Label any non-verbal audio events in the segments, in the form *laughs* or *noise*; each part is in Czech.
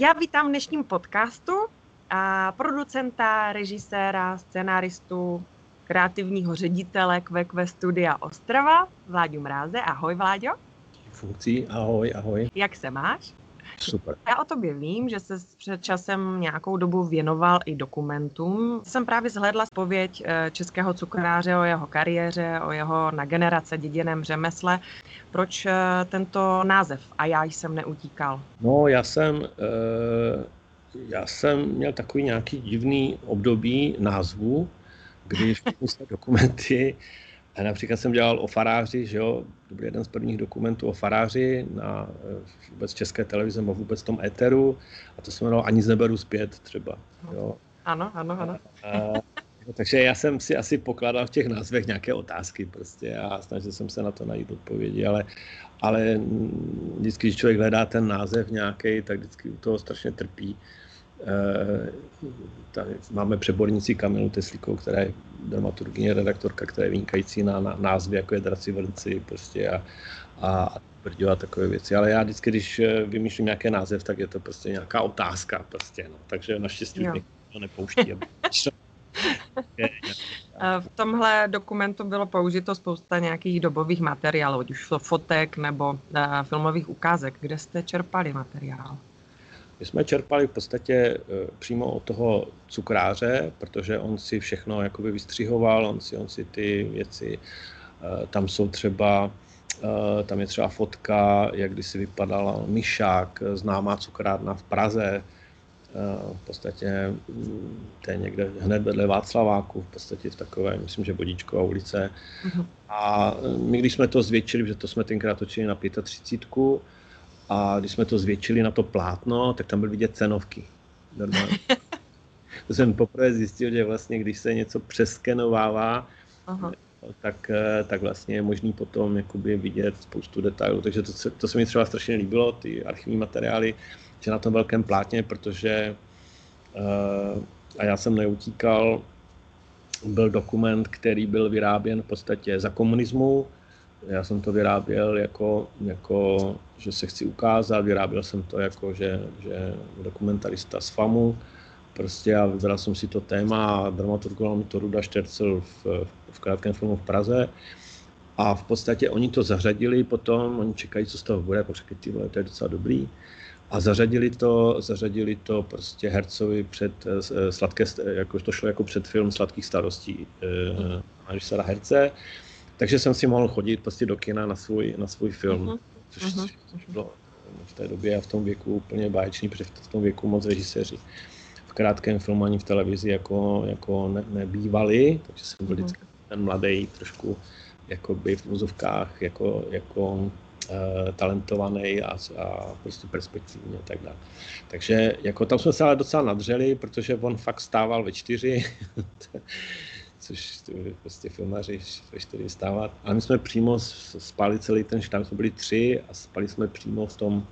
Já vítám v dnešním podcastu a producenta, režiséra, scenáristu, kreativního ředitele QQ Studia Ostrava, Vláďu Mráze. Ahoj, Vláďo. Funkcí, ahoj, ahoj. Jak se máš? Super. Já o tobě vím, že se před časem nějakou dobu věnoval i dokumentům. Jsem právě zhledla spověď eh, českého cukráře o jeho kariéře, o jeho na generace děděném řemesle. Proč eh, tento název A já jsem neutíkal? No, já jsem, eh, já jsem měl takový nějaký divný období názvu, když *laughs* se dokumenty například jsem dělal o faráři, že jo, to byl jeden z prvních dokumentů o faráři na eh, vůbec české televize a vůbec tom éteru a to se jmenovalo Ani z neberu zpět třeba, jo. Ano, ano, ano. A, a, takže já jsem si asi pokládal v těch názvech nějaké otázky prostě a snažil jsem se na to najít odpovědi, ale, ale vždycky, když člověk hledá ten název nějaký, tak vždycky u toho strašně trpí. Eh, tady máme přebornici Kamilu Teslíkovou, která je dramaturgyně, redaktorka, která je vynikající na, na názvy, jako je Draci vrnci prostě a, a, a takové věci. Ale já vždycky, když eh, vymýšlím nějaký název, tak je to prostě nějaká otázka prostě, no. Takže naštěstí jo. to nepouští. *laughs* v tomhle dokumentu bylo použito spousta nějakých dobových materiálů, ať už fotek nebo uh, filmových ukázek. Kde jste čerpali materiál? My jsme čerpali v podstatě eh, přímo od toho cukráře, protože on si všechno jakoby vystřihoval, on si, on si ty věci, eh, tam jsou třeba, eh, tam je třeba fotka, jak když si vypadal Myšák, známá cukrárna v Praze, v podstatě mm, to je někde hned vedle Václaváku, v podstatě v takové, myslím, že Bodíčková ulice. Uh-huh. A my, když jsme to zvětšili, že to jsme tenkrát točili na 35, a když jsme to zvětšili na to plátno, tak tam byly vidět cenovky. Normálně. *laughs* to jsem poprvé zjistil, že vlastně, když se něco přeskenovává, Aha. tak, eh, tak vlastně je možný potom jakoby vidět spoustu detailů. Takže to, se, to se mi třeba strašně líbilo, ty archivní materiály, že na tom velkém plátně, protože uh, a já jsem neutíkal, byl dokument, který byl vyráběn v podstatě za komunismu, já jsem to vyráběl jako, jako, že se chci ukázat, vyráběl jsem to jako, že, že dokumentarista z FAMu, prostě a vybral jsem si to téma a dramaturgoval mi to Ruda Štercel v, v krátkém filmu v Praze. A v podstatě oni to zařadili potom, oni čekají, co z toho bude, počkej, ty vole, to je docela dobrý. A zařadili to, zařadili to prostě hercovi před eh, sladké, jako to šlo jako před film Sladkých starostí, eh, režisera herce. Takže jsem si mohl chodit prostě do kina na svůj, na svůj film, uh-huh. což, uh-huh. což bylo v té době a v tom věku úplně báječný, protože v tom věku moc režiséři v krátkém filmu ani v televizi jako, jako ne, nebývali, takže jsem byl uh-huh. vždycky ten mladý trošku jakoby v úzovkách jako, jako uh, talentovaný a, a prostě perspektivní a tak dále. Takže jako tam jsme se ale docela nadřeli, protože on fakt stával ve čtyři, *laughs* což prostě filmaři ve čtyři stávat. Ale my jsme přímo spali celý ten štáb, jsme byli tři a spali jsme přímo v tom,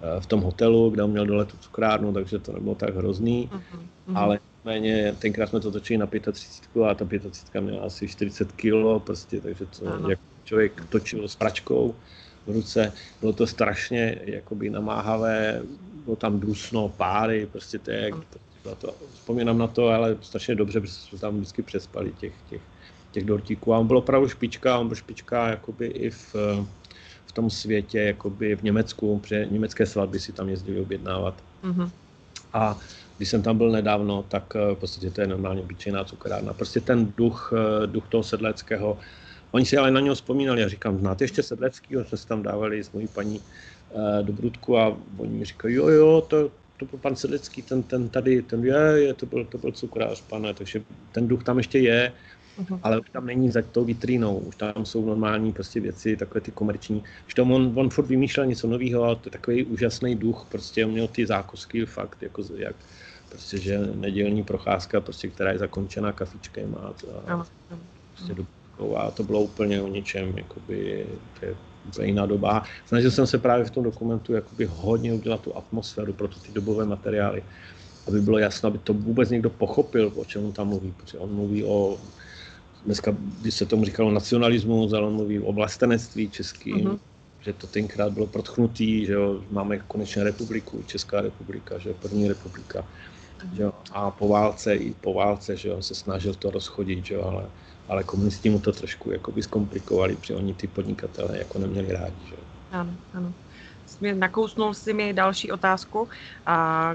eh, v tom hotelu, kde on měl dole tu cukrárnu, takže to nebylo tak hrozný. Uh-huh. Ale méně, tenkrát jsme to točili na 35 a ta 35 měla asi 40 kg, prostě, takže to, uh-huh. jak člověk točil s pračkou v ruce, bylo to strašně jakoby namáhavé, bylo tam dusno, páry, prostě to je jak, na to, vzpomínám na to, ale strašně dobře, protože jsme tam vždycky přespali těch, těch, těch dortíků. A on byl opravdu špička, on byl špička jakoby i v, v tom světě, jakoby v Německu, protože německé svatby si tam jezdili objednávat. Mm-hmm. A když jsem tam byl nedávno, tak eh, v podstatě to je normálně obyčejná cukrárna. Prostě ten duch, eh, duch toho sedleckého, oni si ale na něho vzpomínali. Já říkám, znáte ještě sedlecký? Jsme se tam dávali s mojí paní eh, do Brudku a oni mi říkají, jo, jo, to, to byl pan Sedlecký, ten, ten tady, ten je, je to, byl, to byl cukrář, pane, takže ten duch tam ještě je, uh-huh. ale už tam není za tou vitrínou, už tam jsou normální prostě věci, takové ty komerční. Už tam on, on furt vymýšlel něco nového, ale to je takový úžasný duch, prostě on měl ty zákusky fakt, jako jak, prostě, že nedělní procházka, prostě, která je zakončená kafičkem a, a, prostě do, a to bylo úplně o ničem, jakoby, to je úplně jiná doba. Snažil jsem se právě v tom dokumentu jakoby hodně udělat tu atmosféru pro ty dobové materiály, aby bylo jasno, aby to vůbec někdo pochopil, o čem on tam mluví, protože on mluví o dneska, když se tomu říkalo nacionalismus, ale on mluví o vlastenectví českým, uh-huh. že to tenkrát bylo protchnutý, že jo, máme konečně republiku, Česká republika, že jo, první republika. Že jo, a po válce i po válce, že jo, se snažil to rozchodit, že jo, ale, ale komunisti mu to trošku jakoby zkomplikovali, protože oni ty podnikatele jako neměli rádi. Že jo. Ano, ano. Nakousnul si mi další otázku, a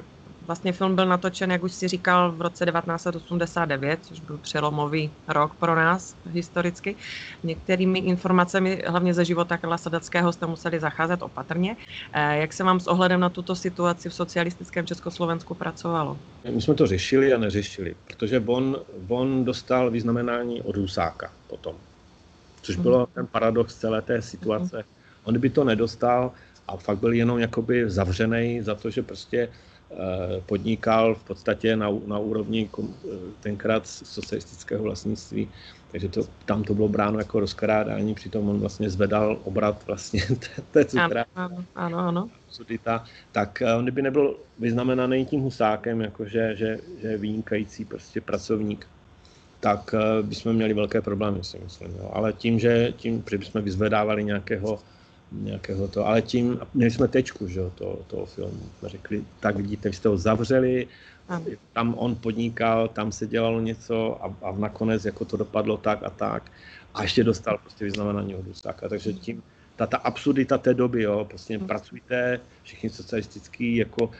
Vlastně film byl natočen, jak už si říkal, v roce 1989, což byl přelomový rok pro nás historicky. Některými informacemi, hlavně ze života Karla Sadackého, jste museli zacházet opatrně. Eh, jak se vám s ohledem na tuto situaci v socialistickém Československu pracovalo? My jsme to řešili a neřešili, protože on, on dostal vyznamenání od Husáka potom, což bylo mhm. ten paradox celé té situace. On by to nedostal a fakt byl jenom jakoby zavřený za to, že prostě podnikal v podstatě na, na úrovni eh, tenkrát socialistického vlastnictví, takže to, tam to bylo bráno jako rozkrádání, přitom on vlastně zvedal obrat vlastně *laughs* té cukra. Ano, ano, ano. Sudita, tak eh, on by nebyl vyznamenaný tím husákem, jakože že, že je vynikající prostě pracovník, tak bychom měli velké problémy, si myslím. Jo. Ale tím, že tím, že bychom vyzvedávali nějakého nějakého to, ale tím, měli jsme tečku, že jo, toho, toho filmu, jsme řekli, tak vidíte, vy jste ho zavřeli, ano. tam on podnikal, tam se dělalo něco a, a nakonec jako to dopadlo tak a tak a ještě dostal prostě vyznamenání od Husáka, takže tím, ta, ta absurdita té doby, jo, prostě hmm. pracujte, všichni socialistický, jako uh,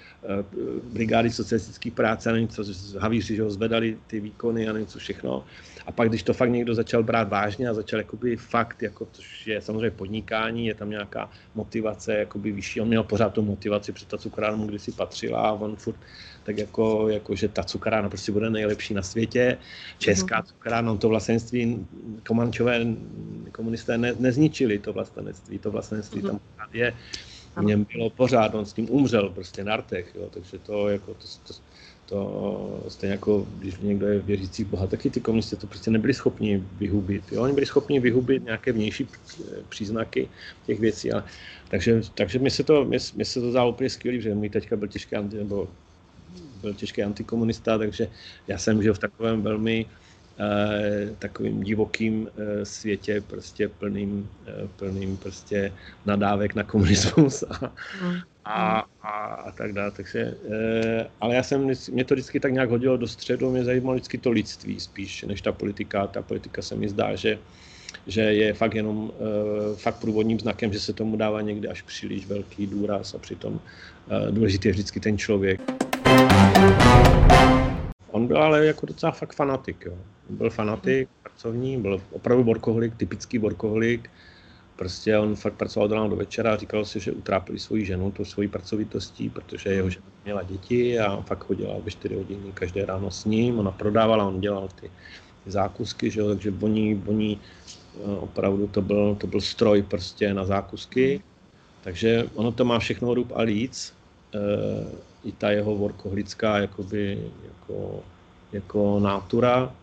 brigády socialistické práce a něco, havíři, že ho zvedali ty výkony a něco všechno. A pak, když to fakt někdo začal brát vážně a začal jakoby fakt, jako, což je samozřejmě podnikání, je tam nějaká motivace jakoby vyšší, on měl pořád tu motivaci, protože ta cukrárna mu kdysi patřila a on furt tak jako, jako že ta cukrárna prostě bude nejlepší na světě. Česká mm. cukrárna, to vlastenství, komančové komunisté ne, nezničili to vlastenectví, to vlastenectví mm. tam je, v něm bylo pořád, on s tím umřel prostě na rtech, jo, takže to jako to, to, to stejně jako když někdo je věřící Boha, taky ty komunisti to prostě nebyli schopni vyhubit. Jo? Oni byli schopni vyhubit nějaké vnější příznaky těch věcí. Ale, takže, takže mi se to, mě, mě se to zdá úplně skvělý, že můj teďka byl těžký, anti, nebo byl těžký antikomunista, takže já jsem žil v takovém velmi takovým divokým eh, světě, prostě plným, eh, plným prostě nadávek na komunismus a, a, a, a tak dále. Takže, ale já jsem, mě to vždycky tak nějak hodilo do středu, mě zajímalo vždycky to lidství spíš, než ta politika. Ta politika se mi zdá, že, že je fakt jenom fakt průvodním znakem, že se tomu dává někdy až příliš velký důraz a přitom důležitý je vždycky ten člověk. On byl ale jako docela fakt fanatik. Jo. Byl fanatik, pracovní, byl opravdu workoholik, typický workoholik, Prostě on fakt pracoval rána do večera a říkal si, že utrápili svoji ženu to svojí pracovitostí, protože jeho žena měla děti a fakt chodila ve 4 hodiny každé ráno s ním, ona prodávala, on dělal ty, zákusky, že jo, takže oni, oni eh, opravdu to byl, to byl stroj prostě na zákusky, takže ono to má všechno rub a líc, e, i ta jeho workoholická jakoby, jako, jako nátura,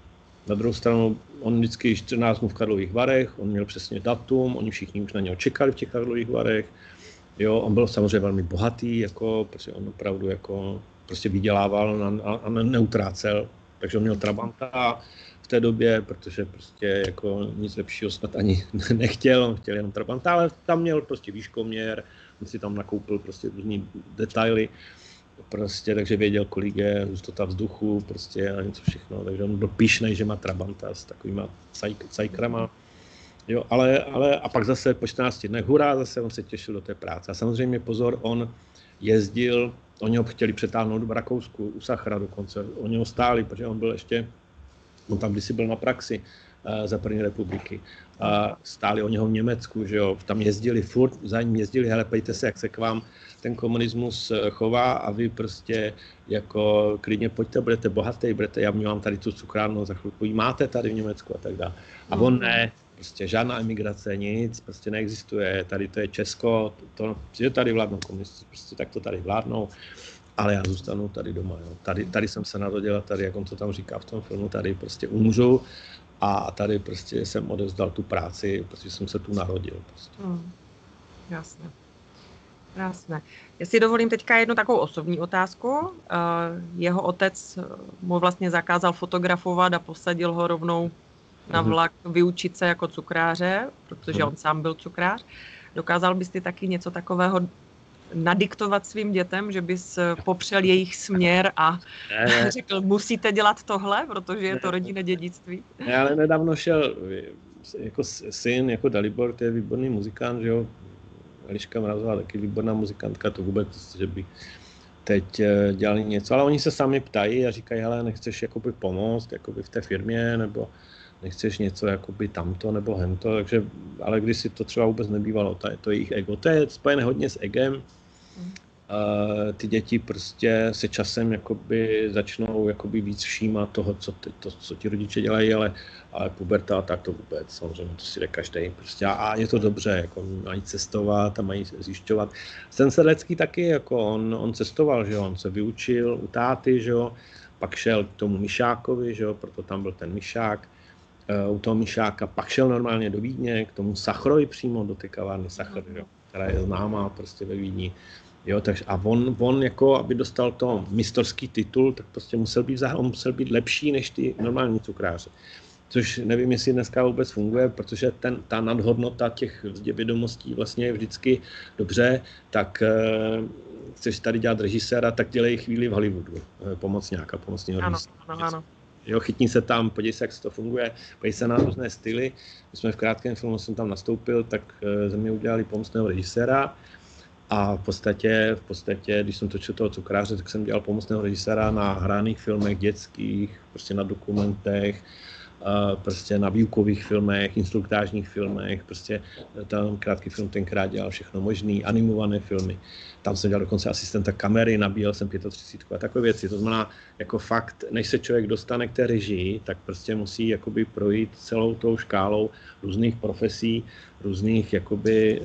na druhou stranu, on vždycky 14 dnů v Karlových Varech, on měl přesně datum, oni všichni už na něho čekali v těch Karlových Varech. Jo, on byl samozřejmě velmi bohatý, jako, protože on opravdu jako, prostě vydělával a, a neutrácel. Takže on měl Trabanta v té době, protože prostě jako nic lepšího snad ani *laughs* nechtěl, on chtěl jenom Trabanta, ale tam měl prostě výškoměr, on si tam nakoupil prostě různý detaily prostě, takže věděl, kolik je hustota vzduchu, prostě a něco všechno, takže on byl píšnej, že má Trabanta s takovýma cajkrama. Jo, ale, ale a pak zase po 14 dnech, hurá, zase on se těšil do té práce. A samozřejmě pozor, on jezdil, oni ho chtěli přetáhnout v Rakousku, u Sachra dokonce, oni ho stáli, protože on byl ještě, on tam kdysi byl na praxi za první republiky. A stáli o něho v Německu, že jo, tam jezdili furt, za ním jezdili, hele, pejte se, jak se k vám ten komunismus eh, chová a vy prostě jako klidně pojďte, budete bohatý, budete, já mám tady tu cukrárnu, za chvilku ji máte tady v Německu a tak dále. A on ne, prostě žádná emigrace, nic, prostě neexistuje, tady to je Česko, to, že tady vládnou komunisti, prostě tak to tady vládnou, ale já zůstanu tady doma, jo. Tady, tady jsem se narodil, tady, jak on to tam říká v tom filmu, tady prostě umřu a tady prostě jsem odevzdal tu práci, protože jsem se tu narodil. Prostě. Hmm. Jasně. Krásné. Já si dovolím teďka jednu takovou osobní otázku. Eh, jeho otec mu vlastně zakázal fotografovat a posadil ho rovnou na mhm. vlak vyučit se jako cukráře, protože on sám byl cukrář. Dokázal bys ty taky něco takového nadiktovat svým dětem, že bys eh, popřel jejich směr a ne, *laughs* řekl, musíte dělat tohle, protože je to rodinné dědictví? Ne, ale nedávno šel jako syn, jako Dalibor, to je výborný muzikant, že jo, Eliška Mrazová taky výborná muzikantka, to vůbec, že by teď eh, dělali něco, ale oni se sami ptají a říkají, hele, nechceš jakoby pomoct jakoby v té firmě, nebo nechceš něco jakoby tamto nebo hento, takže, ale když si to třeba vůbec nebývalo, to je to jejich ego. To je spojené hodně s egem, Uh, ty děti prostě se časem jakoby začnou jakoby víc všímat toho, co, ty, to, co ti rodiče dělají, ale, ale puberta tak to vůbec, samozřejmě to si jde každý. Prostě a, a, je to dobře, jako mají cestovat a mají zjišťovat. Ten Sedlecký taky, jako on, on cestoval, že jo, on se vyučil u táty, že jo, pak šel k tomu Myšákovi, že jo, proto tam byl ten Myšák, u toho Myšáka, pak šel normálně do Vídně, k tomu Sachroji přímo, do té kavárny Sachr, že jo, která je známá prostě ve Vídni. Jo, takže a on, on jako, aby dostal to mistorský titul, tak prostě musel být, on musel být lepší než ty normální cukráře. Což nevím, jestli dneska vůbec funguje, protože ten, ta nadhodnota těch vědomostí vlastně je vždycky dobře, tak e, chceš tady dělat režiséra, tak dělej chvíli v Hollywoodu, e, pomocňáka, pomocného ano, ano, ano. Jo, chytni se tam, podívej se, jak to funguje, podívej se na různé styly. My jsme v krátkém filmu, jsem tam nastoupil, tak e, ze mě udělali pomocného režiséra a v podstatě, v podstatě, když jsem točil toho cukráře, tak jsem dělal pomocného režiséra na hraných filmech dětských, prostě na dokumentech, prostě na výukových filmech, instruktážních filmech, prostě ten krátký film tenkrát dělal všechno možný, animované filmy. Tam jsem dělal dokonce asistenta kamery, nabíjel jsem 35 a takové věci. To znamená, jako fakt, než se člověk dostane k té režii, tak prostě musí jakoby projít celou tou škálou různých profesí, různých jakoby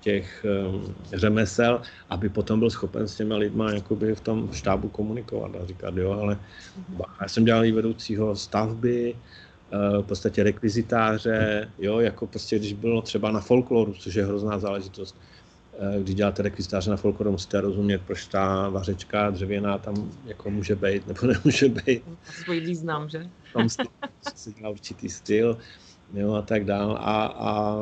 těch um, řemesel, aby potom byl schopen s těmi lidma jakoby v tom štábu komunikovat a říkat, jo, ale já jsem dělal i vedoucího stavby, v podstatě rekvizitáře, jo, jako prostě když bylo třeba na folkloru, což je hrozná záležitost, eh, když děláte rekvizitáře na folkloru, musíte rozumět, proč ta vařečka dřevěná tam jako může být nebo *laughs* nemůže být. Svůj význam, že? Tam se dělá určitý styl, jo, a tak dál. A, a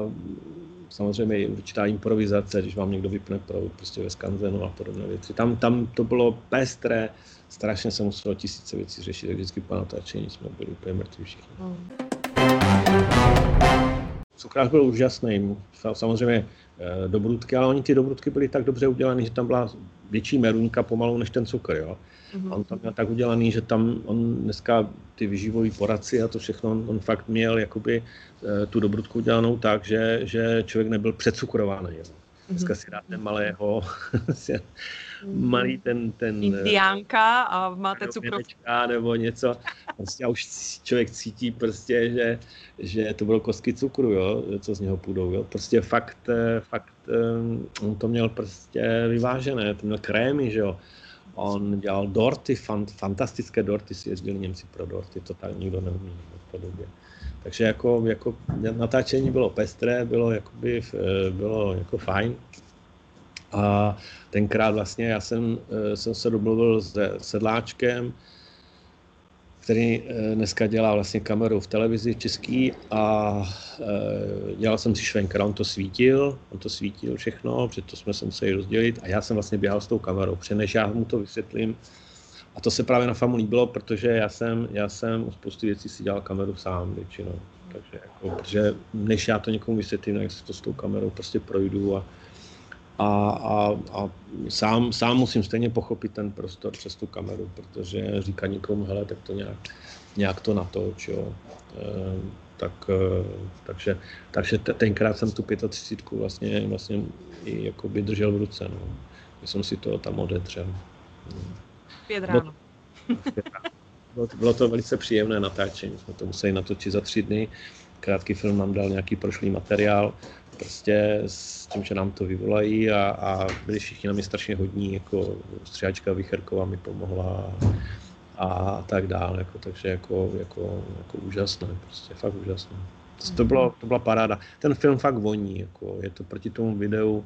samozřejmě i určitá improvizace, když vám někdo vypne proud prostě ve skanzenu a podobné věci. Tam, tam to bylo pestré, strašně se muselo tisíce věcí řešit, tak vždycky po natáčení jsme byli úplně mrtví všichni. Mm. Cukrář byl úžasný, samozřejmě eh, dobrutky, ale oni ty dobrutky byly tak dobře udělané, že tam byla větší meruňka pomalu než ten cukr, jo. Mm-hmm. On tam měl tak udělaný, že tam on dneska ty vyživový poradci a to všechno, on, on fakt měl jakoby eh, tu dobrutku udělanou tak, že, že člověk nebyl přecukrovaný. Jo. Dneska si dáte malého, *laughs* malý ten... ten Indiánka a máte cukrovku. Nebo něco. Prostě a už člověk cítí prostě, že, že to bylo kostky cukru, jo, co z něho půjdou. Jo. Prostě fakt, eh, fakt eh, on to měl prostě vyvážené, to měl krémy, že jo. On dělal dorty, fant, fantastické dorty, si jezdili Němci pro dorty, to tak nikdo neumí v té době. Takže jako, jako natáčení bylo pestré, bylo, jakoby, eh, bylo jako fajn. A tenkrát vlastně já jsem, eh, jsem se domluvil s sedláčkem, který eh, dneska dělá vlastně kameru v televizi český a dělal jsem si švenkera, on to svítil, on to svítil všechno, protože to jsme se museli rozdělit a já jsem vlastně běhal s tou kamerou, protože než já mu to vysvětlím, a to se právě na FAMu líbilo, protože já jsem, já jsem u spousty věcí si dělal kameru sám většinou. Takže jako, protože než já to někomu vysvětlím, tak to s tou kamerou prostě projdu a, a, a, a sám, sám musím stejně pochopit ten prostor přes tu kameru, protože říká nikomu, hele, tak to nějak, nějak to natoč, jo. E, tak, e, takže, takže tenkrát jsem tu 35 vlastně, vlastně i jakoby držel v ruce, no. Já jsem si to tam odedřel. No. Pět ráno. Bylo, to, bylo to velice příjemné natáčení, jsme to museli natočit za tři dny. Krátký film nám dal nějaký prošlý materiál, prostě s tím, že nám to vyvolají a, a byli všichni na mě strašně hodní, jako střihačka Vycherková mi pomohla a, a tak dále, jako, takže jako, jako, jako úžasné, prostě fakt úžasné. To, bylo, to byla paráda. Ten film fakt voní, jako je to proti tomu videu,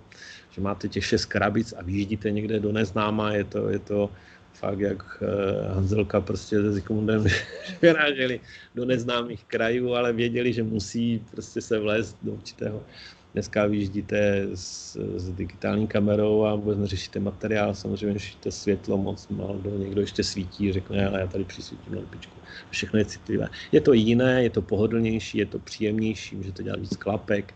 že máte těch šest krabic a vyjíždíte někde do neznáma, je to, je to, fakt jak eh, Hanzelka prostě se Zikmundem *laughs* vyráželi do neznámých krajů, ale věděli, že musí prostě se vlézt do určitého dneska vyjíždíte s, s digitální kamerou a vůbec neřešíte materiál, samozřejmě řešíte světlo moc málo, někdo ještě svítí, řekne, ale já tady přisvítím lampičku. Všechno je citlivé. Je to jiné, je to pohodlnější, je to příjemnější, může to dělat víc klapek,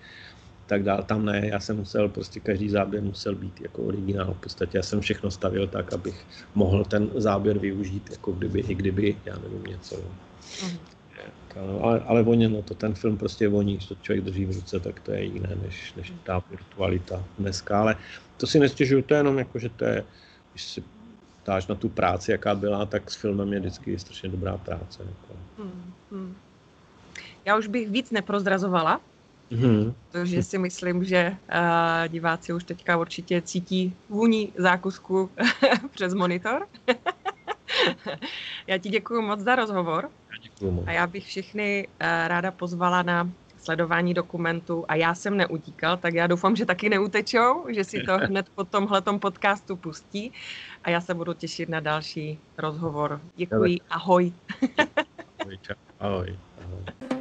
tak dál. Tam ne, já jsem musel, prostě každý záběr musel být jako originál. V podstatě já jsem všechno stavil tak, abych mohl ten záběr využít, jako kdyby, i kdyby, já nevím, něco. Mm. Ale, ale voně, no to ten film prostě voní, když to člověk drží v ruce, tak to je jiné, než, než ta virtualita dneska. Ale to si nestěžuju, to je jenom jako, že to je, když si ptáš na tu práci, jaká byla, tak s filmem je vždycky strašně dobrá práce. Jako. Hmm, hmm. Já už bych víc neprozrazovala, Mm-hmm. Protože si myslím, že uh, diváci už teďka určitě cítí vůni zákusku *laughs* přes monitor. *laughs* já ti děkuji moc za rozhovor. Děkuji A já bych všechny uh, ráda pozvala na sledování dokumentu a já jsem neutíkal, tak já doufám, že taky neutečou, že si to *laughs* hned po tomhletom podcastu pustí a já se budu těšit na další rozhovor. Děkuji, ahoj. ahoj, čau. ahoj. ahoj.